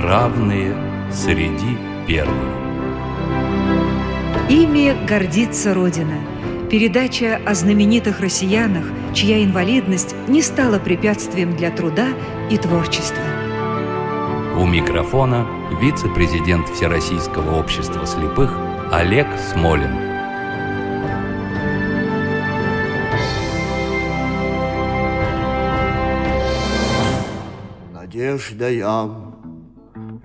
равные среди первых. Ими гордится Родина. Передача о знаменитых россиянах, чья инвалидность не стала препятствием для труда и творчества. У микрофона вице-президент Всероссийского общества слепых Олег Смолин. Надежда я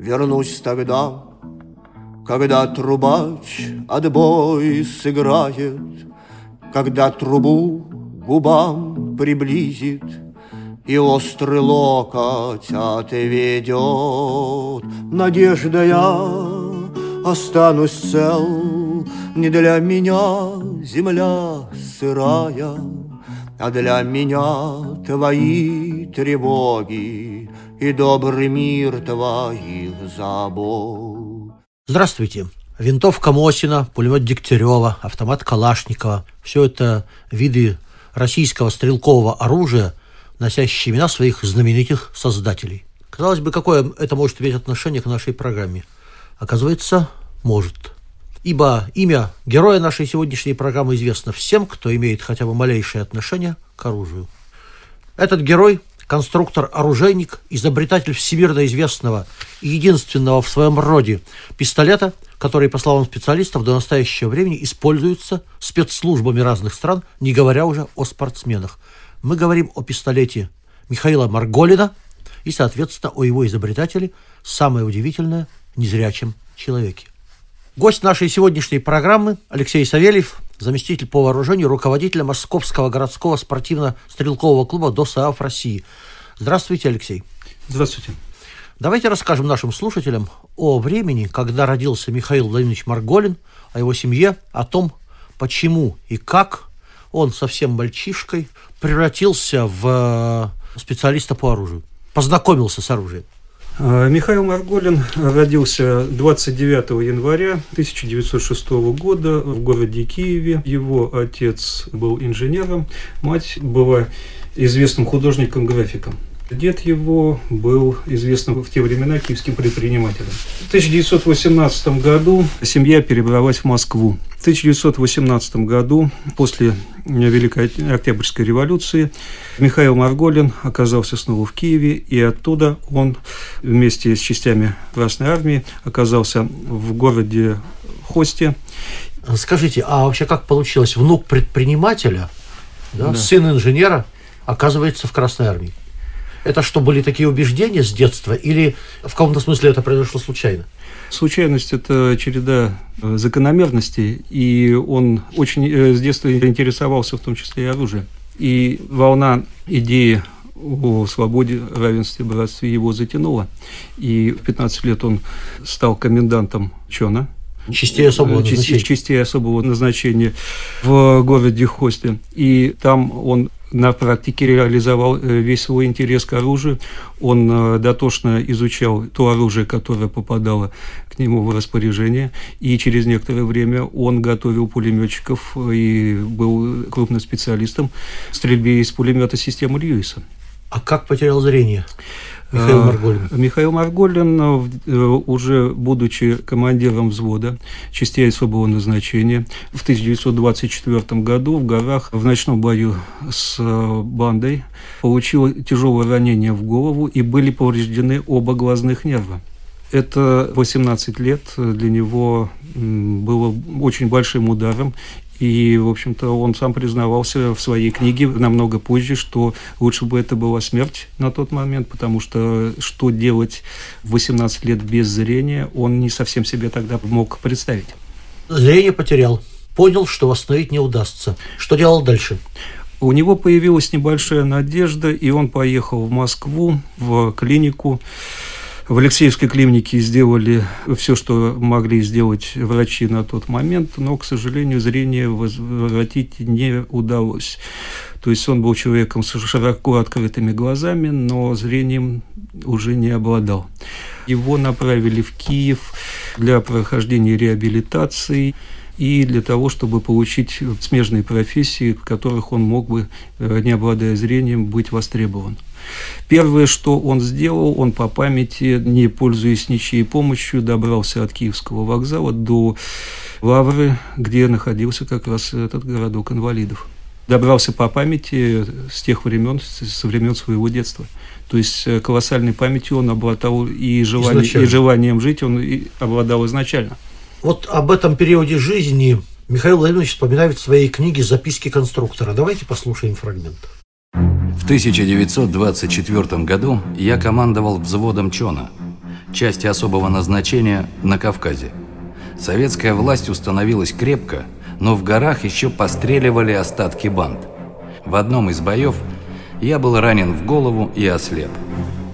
вернусь тогда, Когда трубач отбой сыграет, Когда трубу губам приблизит И острый локоть отведет. Надежда я останусь цел, Не для меня земля сырая, А для меня твои тревоги И добрый мир твоих забот. Здравствуйте. Винтовка Мосина, пулемет Дегтярева, автомат Калашникова – все это виды российского стрелкового оружия, носящие имена своих знаменитых создателей. Казалось бы, какое это может иметь отношение к нашей программе? Оказывается, может. Ибо имя героя нашей сегодняшней программы известно всем, кто имеет хотя бы малейшее отношение к оружию. Этот герой конструктор-оружейник, изобретатель всемирно известного и единственного в своем роде пистолета, который, по словам специалистов, до настоящего времени используется спецслужбами разных стран, не говоря уже о спортсменах. Мы говорим о пистолете Михаила Марголина и, соответственно, о его изобретателе, самое удивительное, незрячем человеке. Гость нашей сегодняшней программы Алексей Савельев, заместитель по вооружению руководителя Московского городского спортивно-стрелкового клуба ДОСААФ России. Здравствуйте, Алексей. Здравствуйте. Давайте расскажем нашим слушателям о времени, когда родился Михаил Владимирович Марголин, о его семье, о том, почему и как он совсем мальчишкой превратился в э, специалиста по оружию, познакомился с оружием. А, Михаил Марголин родился 29 января 1906 года в городе Киеве. Его отец был инженером, мать была известным художником-графиком. Дед его был известным в те времена киевским предпринимателем. В 1918 году семья перебралась в Москву. В 1918 году, после Великой Октябрьской революции, Михаил Марголин оказался снова в Киеве, и оттуда он вместе с частями Красной Армии оказался в городе Хосте. Скажите, а вообще как получилось? Внук предпринимателя, да, да. сын инженера, оказывается в Красной Армии? Это что, были такие убеждения с детства или в каком-то смысле это произошло случайно? Случайность – это череда э, закономерностей, и он очень э, с детства интересовался в том числе и оружием. И волна идеи о свободе, равенстве, братстве его затянула. И в 15 лет он стал комендантом Чона, Частей особого назначения. Частей особого назначения в городе Хосте. И там он на практике реализовал э, весь свой интерес к оружию. Он э, дотошно изучал то оружие, которое попадало к нему в распоряжение. И через некоторое время он готовил пулеметчиков и был крупным специалистом в стрельбе из пулемета системы Льюиса. А как потерял зрение? Михаил а, Марголин. Михаил Марголин, э, э, уже будучи командиром взвода частей особого назначения, в 1924 году в горах в ночном бою с э, бандой получил тяжелое ранение в голову и были повреждены оба глазных нерва. Это 18 лет для него было очень большим ударом, и, в общем-то, он сам признавался в своей книге намного позже, что лучше бы это была смерть на тот момент, потому что что делать в 18 лет без зрения, он не совсем себе тогда мог представить. Зрение потерял. Понял, что восстановить не удастся. Что делал дальше? У него появилась небольшая надежда, и он поехал в Москву, в клинику в Алексеевской клинике сделали все, что могли сделать врачи на тот момент, но, к сожалению, зрение возвратить не удалось. То есть он был человеком с широко открытыми глазами, но зрением уже не обладал. Его направили в Киев для прохождения реабилитации и для того, чтобы получить смежные профессии, в которых он мог бы, э, не обладая зрением, быть востребован. Первое, что он сделал, он по памяти, не пользуясь ничьей помощью, добрался от Киевского вокзала до Лавры, где находился как раз этот городок инвалидов. Добрался по памяти с тех времен, со времен своего детства. То есть э, колоссальной памятью он обладал и, желание, и желанием жить он и обладал изначально. Вот об этом периоде жизни Михаил Владимирович вспоминает в своей книге «Записки конструктора». Давайте послушаем фрагмент. В 1924 году я командовал взводом ЧОНа, части особого назначения на Кавказе. Советская власть установилась крепко, но в горах еще постреливали остатки банд. В одном из боев я был ранен в голову и ослеп.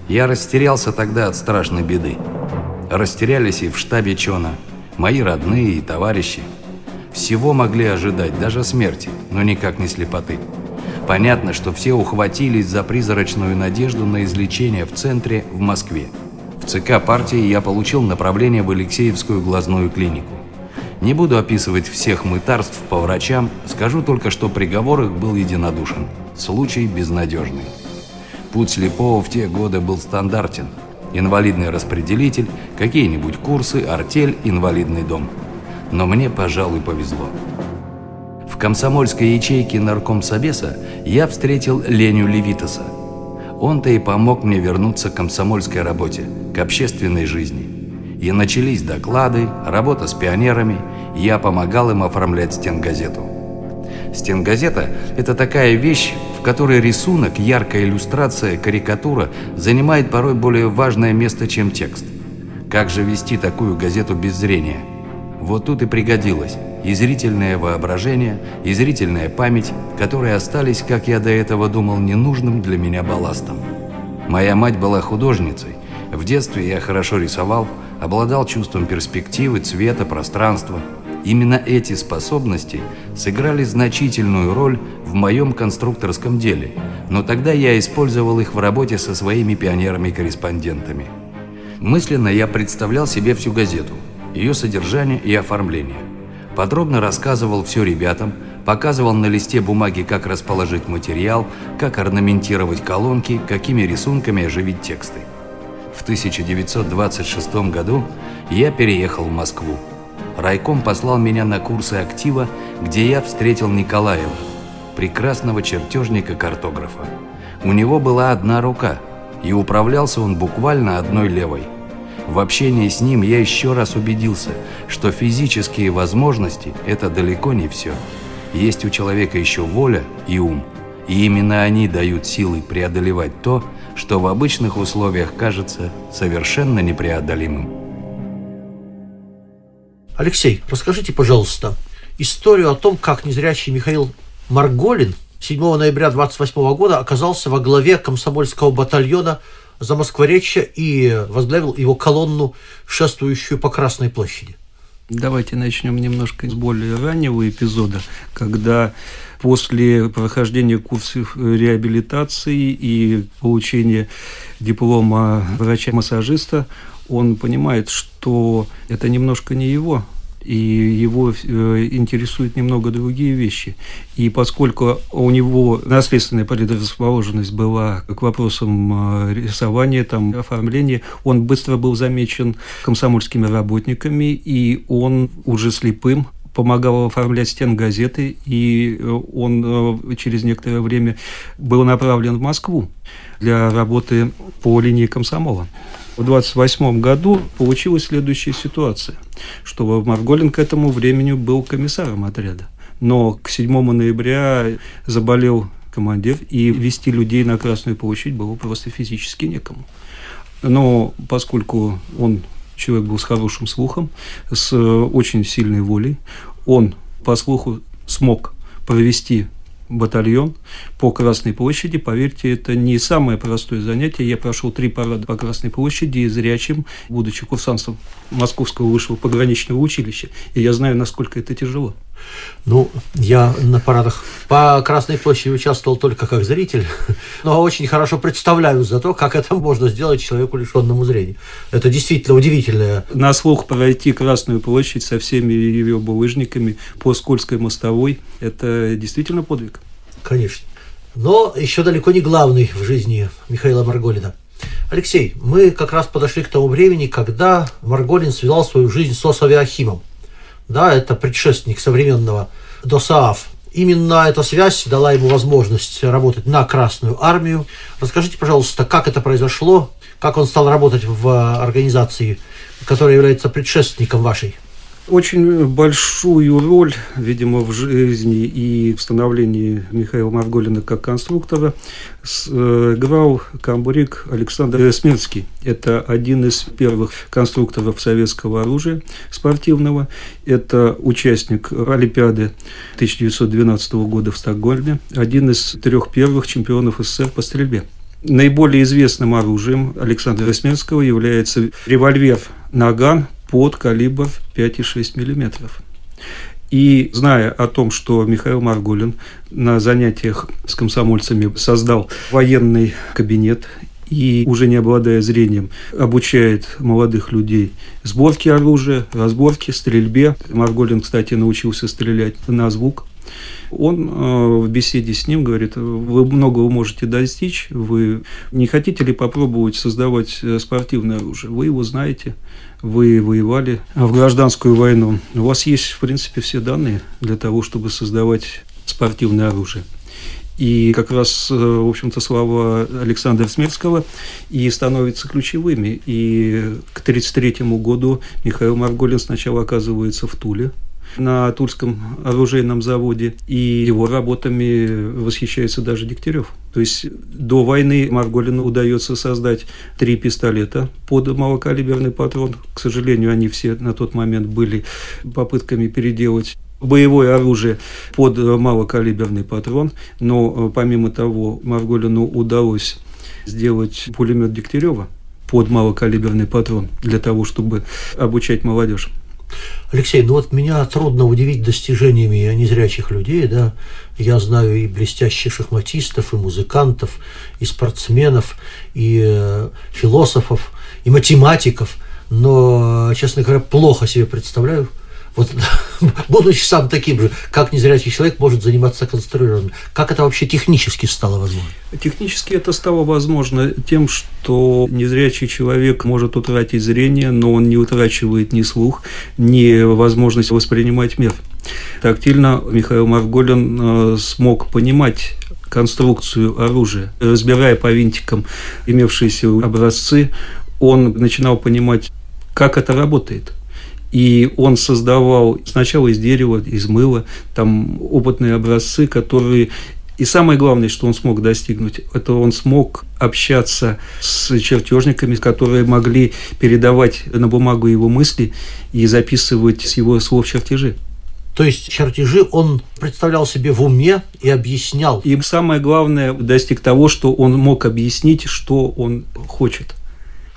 Я растерялся тогда от страшной беды. Растерялись и в штабе Чона, мои родные и товарищи. Всего могли ожидать, даже смерти, но никак не слепоты. Понятно, что все ухватились за призрачную надежду на излечение в центре в Москве. В ЦК партии я получил направление в Алексеевскую глазную клинику. Не буду описывать всех мытарств по врачам, скажу только, что приговор их был единодушен. Случай безнадежный. Путь слепого в те годы был стандартен. Инвалидный распределитель, какие-нибудь курсы, артель, инвалидный дом. Но мне, пожалуй, повезло. Комсомольской ячейке наркомсобеса я встретил Леню Левитаса. Он-то и помог мне вернуться к комсомольской работе, к общественной жизни – и начались доклады, работа с пионерами, я помогал им оформлять стенгазету. Стенгазета – это такая вещь, в которой рисунок, яркая иллюстрация, карикатура занимает порой более важное место, чем текст. Как же вести такую газету без зрения? Вот тут и пригодилось и зрительное воображение, и зрительная память, которые остались, как я до этого думал, ненужным для меня балластом. Моя мать была художницей. В детстве я хорошо рисовал, обладал чувством перспективы, цвета, пространства. Именно эти способности сыграли значительную роль в моем конструкторском деле, но тогда я использовал их в работе со своими пионерами-корреспондентами. Мысленно я представлял себе всю газету, ее содержание и оформление. Подробно рассказывал все ребятам, показывал на листе бумаги, как расположить материал, как орнаментировать колонки, какими рисунками оживить тексты. В 1926 году я переехал в Москву. Райком послал меня на курсы актива, где я встретил Николаева, прекрасного чертежника-картографа. У него была одна рука, и управлялся он буквально одной левой. В общении с ним я еще раз убедился, что физические возможности – это далеко не все. Есть у человека еще воля и ум, и именно они дают силы преодолевать то, что в обычных условиях кажется совершенно непреодолимым. Алексей, расскажите, пожалуйста, историю о том, как незрячий Михаил Марголин 7 ноября 28 года оказался во главе комсомольского батальона за Москворечье и возглавил его колонну, шествующую по Красной площади. Давайте начнем немножко с более раннего эпизода, когда после прохождения курсов реабилитации и получения диплома врача-массажиста он понимает, что это немножко не его, и его э, интересуют немного другие вещи. И поскольку у него наследственная предрасположенность была к вопросам э, рисования, там, оформления, он быстро был замечен комсомольскими работниками, и он уже слепым помогал оформлять стен газеты, и э, он через некоторое время был направлен в Москву для работы по линии комсомола. В 28 году получилась следующая ситуация, что Марголин к этому времени был комиссаром отряда. Но к 7 ноября заболел командир, и вести людей на Красную площадь было просто физически некому. Но поскольку он человек был с хорошим слухом, с очень сильной волей, он по слуху смог провести батальон по Красной площади. Поверьте, это не самое простое занятие. Я прошел три парада по Красной площади и зрячим, будучи курсантом Московского высшего пограничного училища. И я знаю, насколько это тяжело. Ну, я на парадах по Красной площади участвовал только как зритель, но очень хорошо представляю за то, как это можно сделать человеку, лишенному зрения. Это действительно удивительное. На слух пройти Красную площадь со всеми ее булыжниками по скользкой мостовой – это действительно подвиг. Конечно. но еще далеко не главный в жизни Михаила Марголина. Алексей, мы как раз подошли к тому времени, когда Марголин связал свою жизнь с Осавиахимом. Да, это предшественник современного ДОСААФ. Именно эта связь дала ему возможность работать на Красную Армию. Расскажите, пожалуйста, как это произошло, как он стал работать в организации, которая является предшественником вашей? Очень большую роль, видимо, в жизни и в становлении Михаила Марголина как конструктора сыграл э, камбурик Александр Смирский. Это один из первых конструкторов советского оружия спортивного. Это участник Олимпиады 1912 года в Стокгольме. Один из трех первых чемпионов СССР по стрельбе. Наиболее известным оружием Александра Смирского является револьвер «Наган» под калибр 5,6 мм. И зная о том, что Михаил Маргулин на занятиях с комсомольцами создал военный кабинет и уже не обладая зрением, обучает молодых людей сборке оружия, разборке, стрельбе. Марголин, кстати, научился стрелять на звук. Он э, в беседе с ним говорит, вы многого можете достичь, вы не хотите ли попробовать создавать э, спортивное оружие? Вы его знаете, вы воевали в гражданскую войну. У вас есть, в принципе, все данные для того, чтобы создавать спортивное оружие. И как раз, э, в общем-то, слова Александра Смирского и становятся ключевыми. И к 1933 году Михаил Марголин сначала оказывается в Туле, на Тульском оружейном заводе, и его работами восхищается даже Дегтярев. То есть до войны Марголину удается создать три пистолета под малокалиберный патрон. К сожалению, они все на тот момент были попытками переделать боевое оружие под малокалиберный патрон, но э, помимо того Марголину удалось сделать пулемет Дегтярева под малокалиберный патрон для того, чтобы обучать молодежь. Алексей, ну вот меня трудно удивить достижениями незрячих людей, да. Я знаю и блестящих шахматистов, и музыкантов, и спортсменов, и э, философов, и математиков, но, честно говоря, плохо себе представляю, вот, будучи сам таким же, как незрячий человек может заниматься конструированием. Как это вообще технически стало возможно? Технически это стало возможно тем, что незрячий человек может утратить зрение, но он не утрачивает ни слух, ни возможность воспринимать мир. Тактильно Михаил Марголин э, смог понимать конструкцию оружия. Разбирая по винтикам имевшиеся образцы, он начинал понимать, как это работает – и он создавал сначала из дерева, из мыла, там опытные образцы, которые и самое главное, что он смог достигнуть, это он смог общаться с чертежниками, которые могли передавать на бумагу его мысли и записывать с его слов чертежи. То есть чертежи он представлял себе в уме и объяснял. И самое главное, достиг того, что он мог объяснить, что он хочет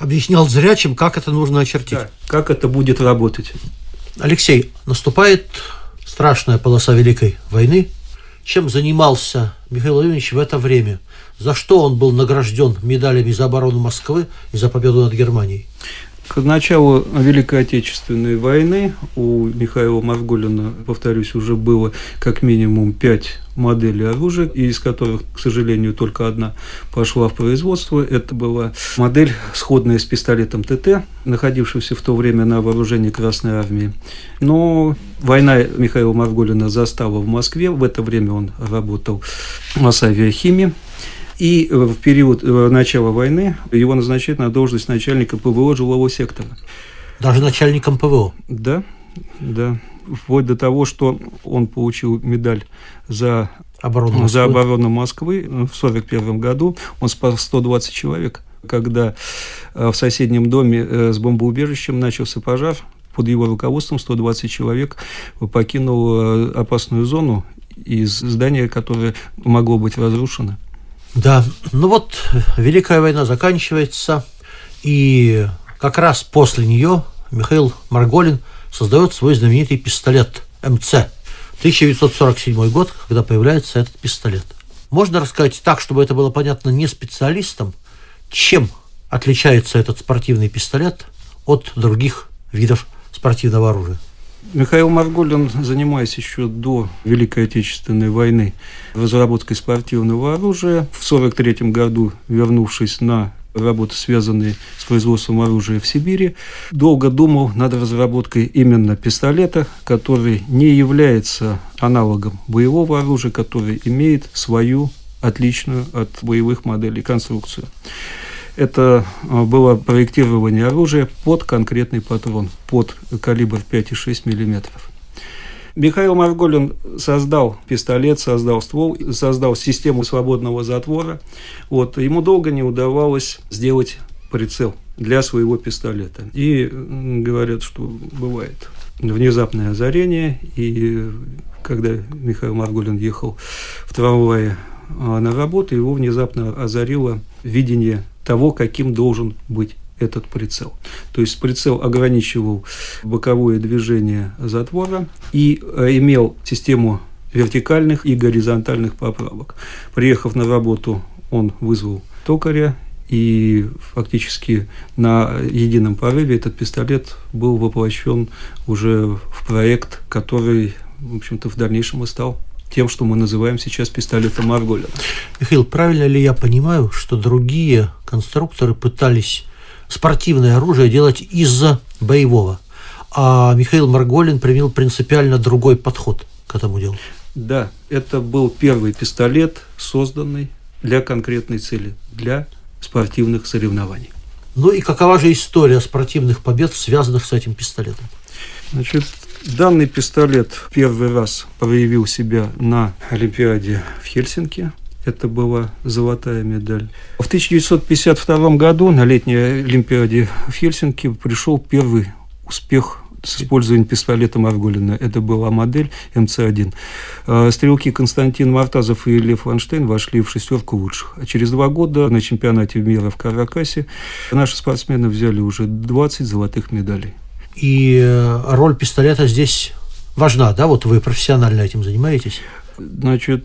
объяснял зрячим, как это нужно очертить. Да, как это будет работать. Алексей, наступает страшная полоса Великой войны. Чем занимался Михаил Владимирович в это время? За что он был награжден медалями за оборону Москвы и за победу над Германией? К началу Великой Отечественной войны у Михаила Марголина, повторюсь, уже было как минимум пять моделей оружия, из которых, к сожалению, только одна пошла в производство. Это была модель, сходная с пистолетом ТТ, находившийся в то время на вооружении Красной Армии. Но война Михаила Марголина застала в Москве. В это время он работал в авиахимии. И э, в период э, начала войны его назначают на должность начальника ПВО жилого сектора. Даже начальником ПВО? Да, да. Вплоть до того, что он получил медаль за оборону Москвы, за оборону Москвы в 1941 году. Он спас 120 человек. Когда э, в соседнем доме с бомбоубежищем начался пожар, под его руководством 120 человек покинул опасную зону из здания, которое могло быть разрушено. Да, ну вот Великая война заканчивается, и как раз после нее Михаил Марголин создает свой знаменитый пистолет МЦ. 1947 год, когда появляется этот пистолет. Можно рассказать так, чтобы это было понятно не специалистам, чем отличается этот спортивный пистолет от других видов спортивного оружия? Михаил Марголин, занимаясь еще до Великой Отечественной войны разработкой спортивного оружия, в 1943 году, вернувшись на работы, связанные с производством оружия в Сибири, долго думал над разработкой именно пистолета, который не является аналогом боевого оружия, который имеет свою отличную от боевых моделей конструкцию. Это а, было проектирование оружия под конкретный патрон, под калибр 5,6 миллиметров. Михаил Марголин создал пистолет, создал ствол, создал систему свободного затвора. Вот. Ему долго не удавалось сделать прицел для своего пистолета. И говорят, что бывает внезапное озарение, и когда Михаил Марголин ехал в трамвае а, на работу, его внезапно озарило видение того, каким должен быть этот прицел. То есть прицел ограничивал боковое движение затвора и э, имел систему вертикальных и горизонтальных поправок. Приехав на работу, он вызвал токаря, и фактически на едином порыве этот пистолет был воплощен уже в проект, который, в общем-то, в дальнейшем и стал тем, что мы называем сейчас пистолетом Марголина. Михаил, правильно ли я понимаю, что другие конструкторы пытались спортивное оружие делать из-за боевого. А Михаил Марголин применил принципиально другой подход к этому делу. Да, это был первый пистолет, созданный для конкретной цели, для спортивных соревнований. Ну и какова же история спортивных побед, связанных с этим пистолетом? Значит, данный пистолет первый раз проявил себя на Олимпиаде в Хельсинки это была золотая медаль. В 1952 году на летней Олимпиаде в Хельсинки пришел первый успех с использованием пистолета Марголина. Это была модель МЦ-1. А, стрелки Константин Мартазов и Лев Ванштейн вошли в шестерку лучших. А через два года на чемпионате мира в Каракасе наши спортсмены взяли уже 20 золотых медалей. И э, роль пистолета здесь важна, да? Вот вы профессионально этим занимаетесь? Значит,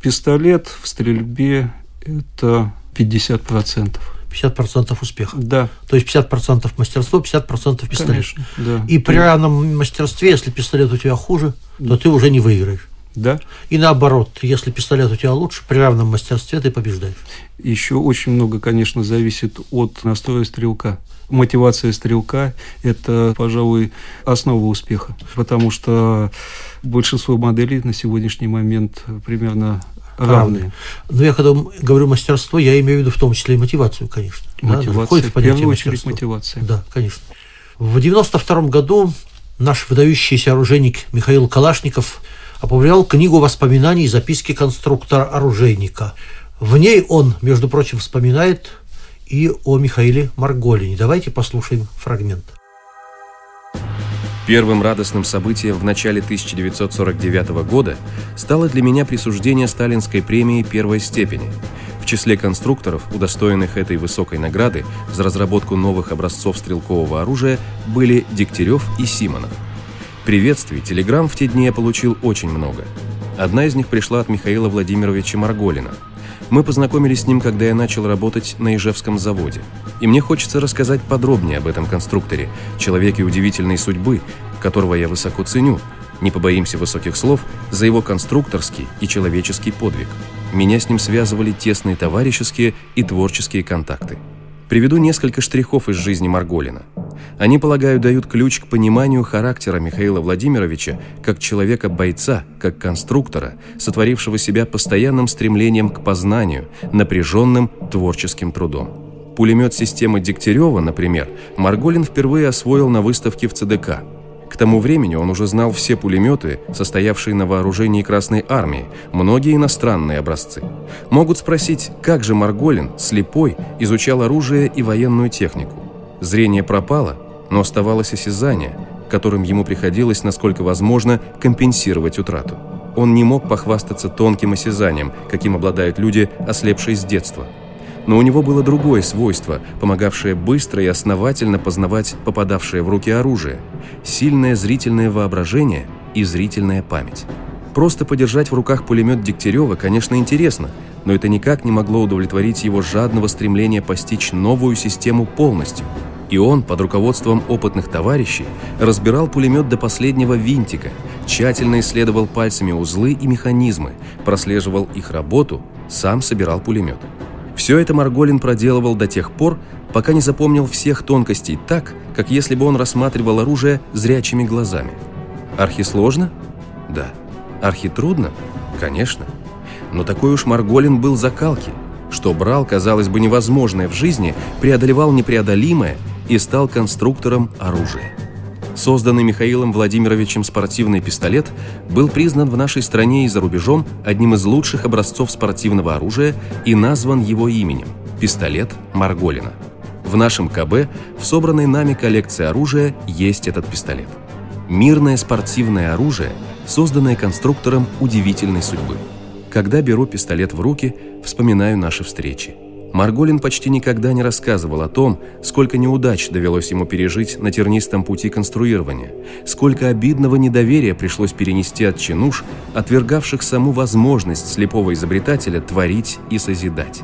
пистолет в стрельбе – это 50%. 50% успеха. Да. То есть 50% мастерство, 50% пистолет. Конечно, да. И при равном мастерстве, если пистолет у тебя хуже, то ты уже не выиграешь. Да. И наоборот, если пистолет у тебя лучше, при равном мастерстве ты побеждаешь. Еще очень много, конечно, зависит от настроя стрелка. Мотивация стрелка – это, пожалуй, основа успеха, потому что большинство моделей на сегодняшний момент примерно равные. Но я когда говорю мастерство, я имею в виду в том числе и мотивацию, конечно. Мотивация, да, в, в первую очередь мотивация. Да, конечно. В 92 году наш выдающийся оружейник Михаил Калашников опубликовал книгу воспоминаний и записки конструктора-оружейника. В ней он, между прочим, вспоминает и о Михаиле Марголине. Давайте послушаем фрагмент. Первым радостным событием в начале 1949 года стало для меня присуждение сталинской премии первой степени. В числе конструкторов, удостоенных этой высокой награды за разработку новых образцов стрелкового оружия, были Дегтярев и Симонов. Приветствий, телеграмм в те дни я получил очень много. Одна из них пришла от Михаила Владимировича Марголина – мы познакомились с ним, когда я начал работать на Ижевском заводе. И мне хочется рассказать подробнее об этом конструкторе, человеке удивительной судьбы, которого я высоко ценю, не побоимся высоких слов, за его конструкторский и человеческий подвиг. Меня с ним связывали тесные товарищеские и творческие контакты. Приведу несколько штрихов из жизни Марголина. Они, полагаю, дают ключ к пониманию характера Михаила Владимировича как человека-бойца, как конструктора, сотворившего себя постоянным стремлением к познанию, напряженным творческим трудом. Пулемет системы Дегтярева, например, Марголин впервые освоил на выставке в ЦДК – к тому времени он уже знал все пулеметы, состоявшие на вооружении Красной Армии, многие иностранные образцы. Могут спросить, как же Марголин, слепой, изучал оружие и военную технику. Зрение пропало, но оставалось осязание, которым ему приходилось, насколько возможно, компенсировать утрату. Он не мог похвастаться тонким осязанием, каким обладают люди, ослепшие с детства – но у него было другое свойство, помогавшее быстро и основательно познавать попадавшее в руки оружие – сильное зрительное воображение и зрительная память. Просто подержать в руках пулемет Дегтярева, конечно, интересно, но это никак не могло удовлетворить его жадного стремления постичь новую систему полностью. И он, под руководством опытных товарищей, разбирал пулемет до последнего винтика, тщательно исследовал пальцами узлы и механизмы, прослеживал их работу, сам собирал пулемет. Все это Марголин проделывал до тех пор, пока не запомнил всех тонкостей так, как если бы он рассматривал оружие зрячими глазами. Архисложно? Да. Архитрудно? Конечно. Но такой уж Марголин был закалки, что брал, казалось бы, невозможное в жизни, преодолевал непреодолимое и стал конструктором оружия. Созданный Михаилом Владимировичем спортивный пистолет был признан в нашей стране и за рубежом одним из лучших образцов спортивного оружия и назван его именем – пистолет Марголина. В нашем КБ, в собранной нами коллекции оружия, есть этот пистолет. Мирное спортивное оружие, созданное конструктором удивительной судьбы. Когда беру пистолет в руки, вспоминаю наши встречи. Марголин почти никогда не рассказывал о том, сколько неудач довелось ему пережить на тернистом пути конструирования, сколько обидного недоверия пришлось перенести от чинуш, отвергавших саму возможность слепого изобретателя творить и созидать.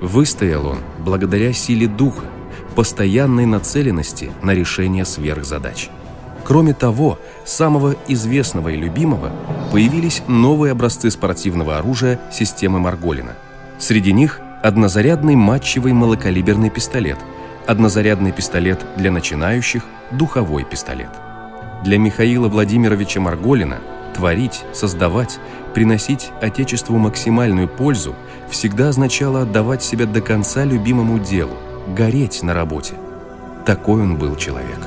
Выстоял он благодаря силе духа, постоянной нацеленности на решение сверхзадач. Кроме того, самого известного и любимого появились новые образцы спортивного оружия системы Марголина. Среди них однозарядный матчевый малокалиберный пистолет, однозарядный пистолет для начинающих, духовой пистолет. Для Михаила Владимировича Марголина творить, создавать, приносить Отечеству максимальную пользу всегда означало отдавать себя до конца любимому делу, гореть на работе. Такой он был человек.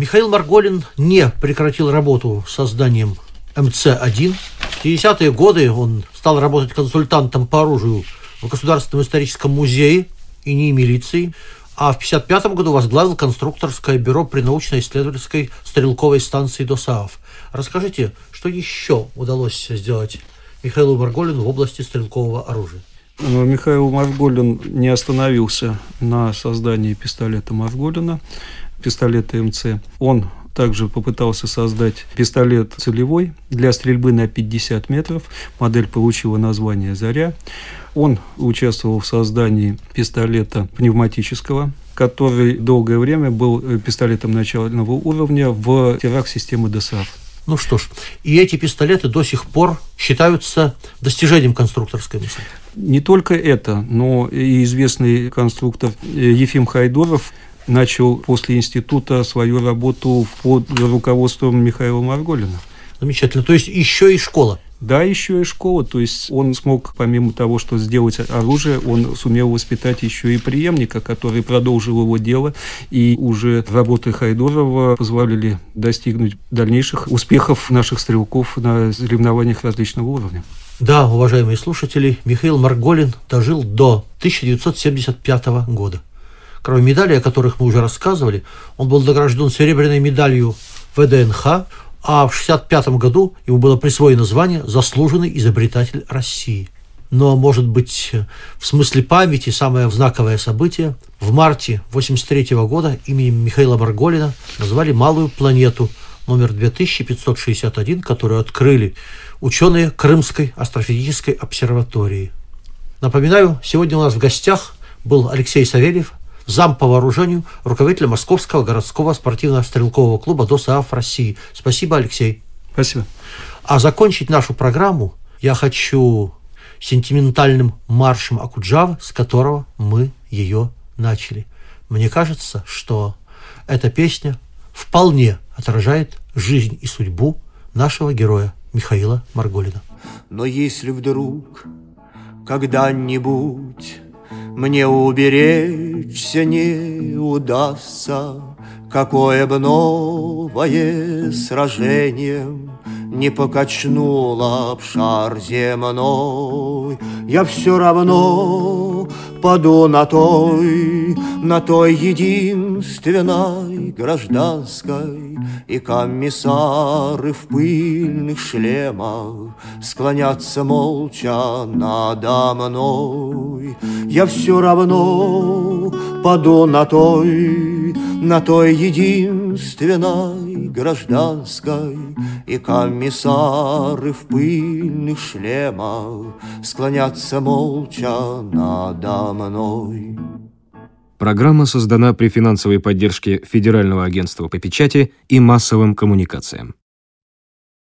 Михаил Марголин не прекратил работу с созданием МЦ-1. В 50-е годы он стал работать консультантом по оружию в Государственном историческом музее и не милиции, а в 1955 году возглавил конструкторское бюро при научно-исследовательской стрелковой станции ДОСААФ. Расскажите, что еще удалось сделать Михаилу Марголину в области стрелкового оружия? Михаил Марголин не остановился на создании пистолета Марголина, пистолета МЦ. Он также попытался создать пистолет целевой для стрельбы на 50 метров. Модель получила название «Заря». Он участвовал в создании пистолета пневматического, который долгое время был пистолетом начального уровня в тирах системы ДСАФ. Ну что ж, и эти пистолеты до сих пор считаются достижением конструкторской мысли. Не только это, но и известный конструктор Ефим Хайдоров начал после института свою работу под руководством Михаила Марголина. Замечательно. То есть еще и школа. Да, еще и школа. То есть он смог, помимо того, что сделать оружие, он сумел воспитать еще и преемника, который продолжил его дело. И уже работы Хайдорова позволили достигнуть дальнейших успехов наших стрелков на соревнованиях различного уровня. Да, уважаемые слушатели, Михаил Марголин дожил до 1975 года. Кроме медалей, о которых мы уже рассказывали, он был награжден серебряной медалью ВДНХ, а в 1965 году ему было присвоено звание «Заслуженный изобретатель России». Но, может быть, в смысле памяти самое знаковое событие. В марте 1983 года именем Михаила Марголина назвали «Малую планету» номер 2561, которую открыли ученые Крымской астрофизической обсерватории. Напоминаю, сегодня у нас в гостях был Алексей Савельев, зам по вооружению, руководителя Московского городского спортивно-стрелкового клуба ДОСААФ России. Спасибо, Алексей. Спасибо. А закончить нашу программу я хочу сентиментальным маршем Акуджавы, с которого мы ее начали. Мне кажется, что эта песня вполне отражает жизнь и судьбу нашего героя Михаила Марголина. Но если вдруг когда-нибудь мне уберечься не удастся, Какое бы новое сражение Не покачнуло обшар земной, Я все равно паду на той, На той единственной гражданской, И комиссары в пыльных шлемах Склонятся молча надо мной. Я все равно паду на той, На той единственной гражданской, И комиссары в пыльных шлемах Склонятся молча надо мной. Программа создана при финансовой поддержке Федерального агентства по печати и массовым коммуникациям.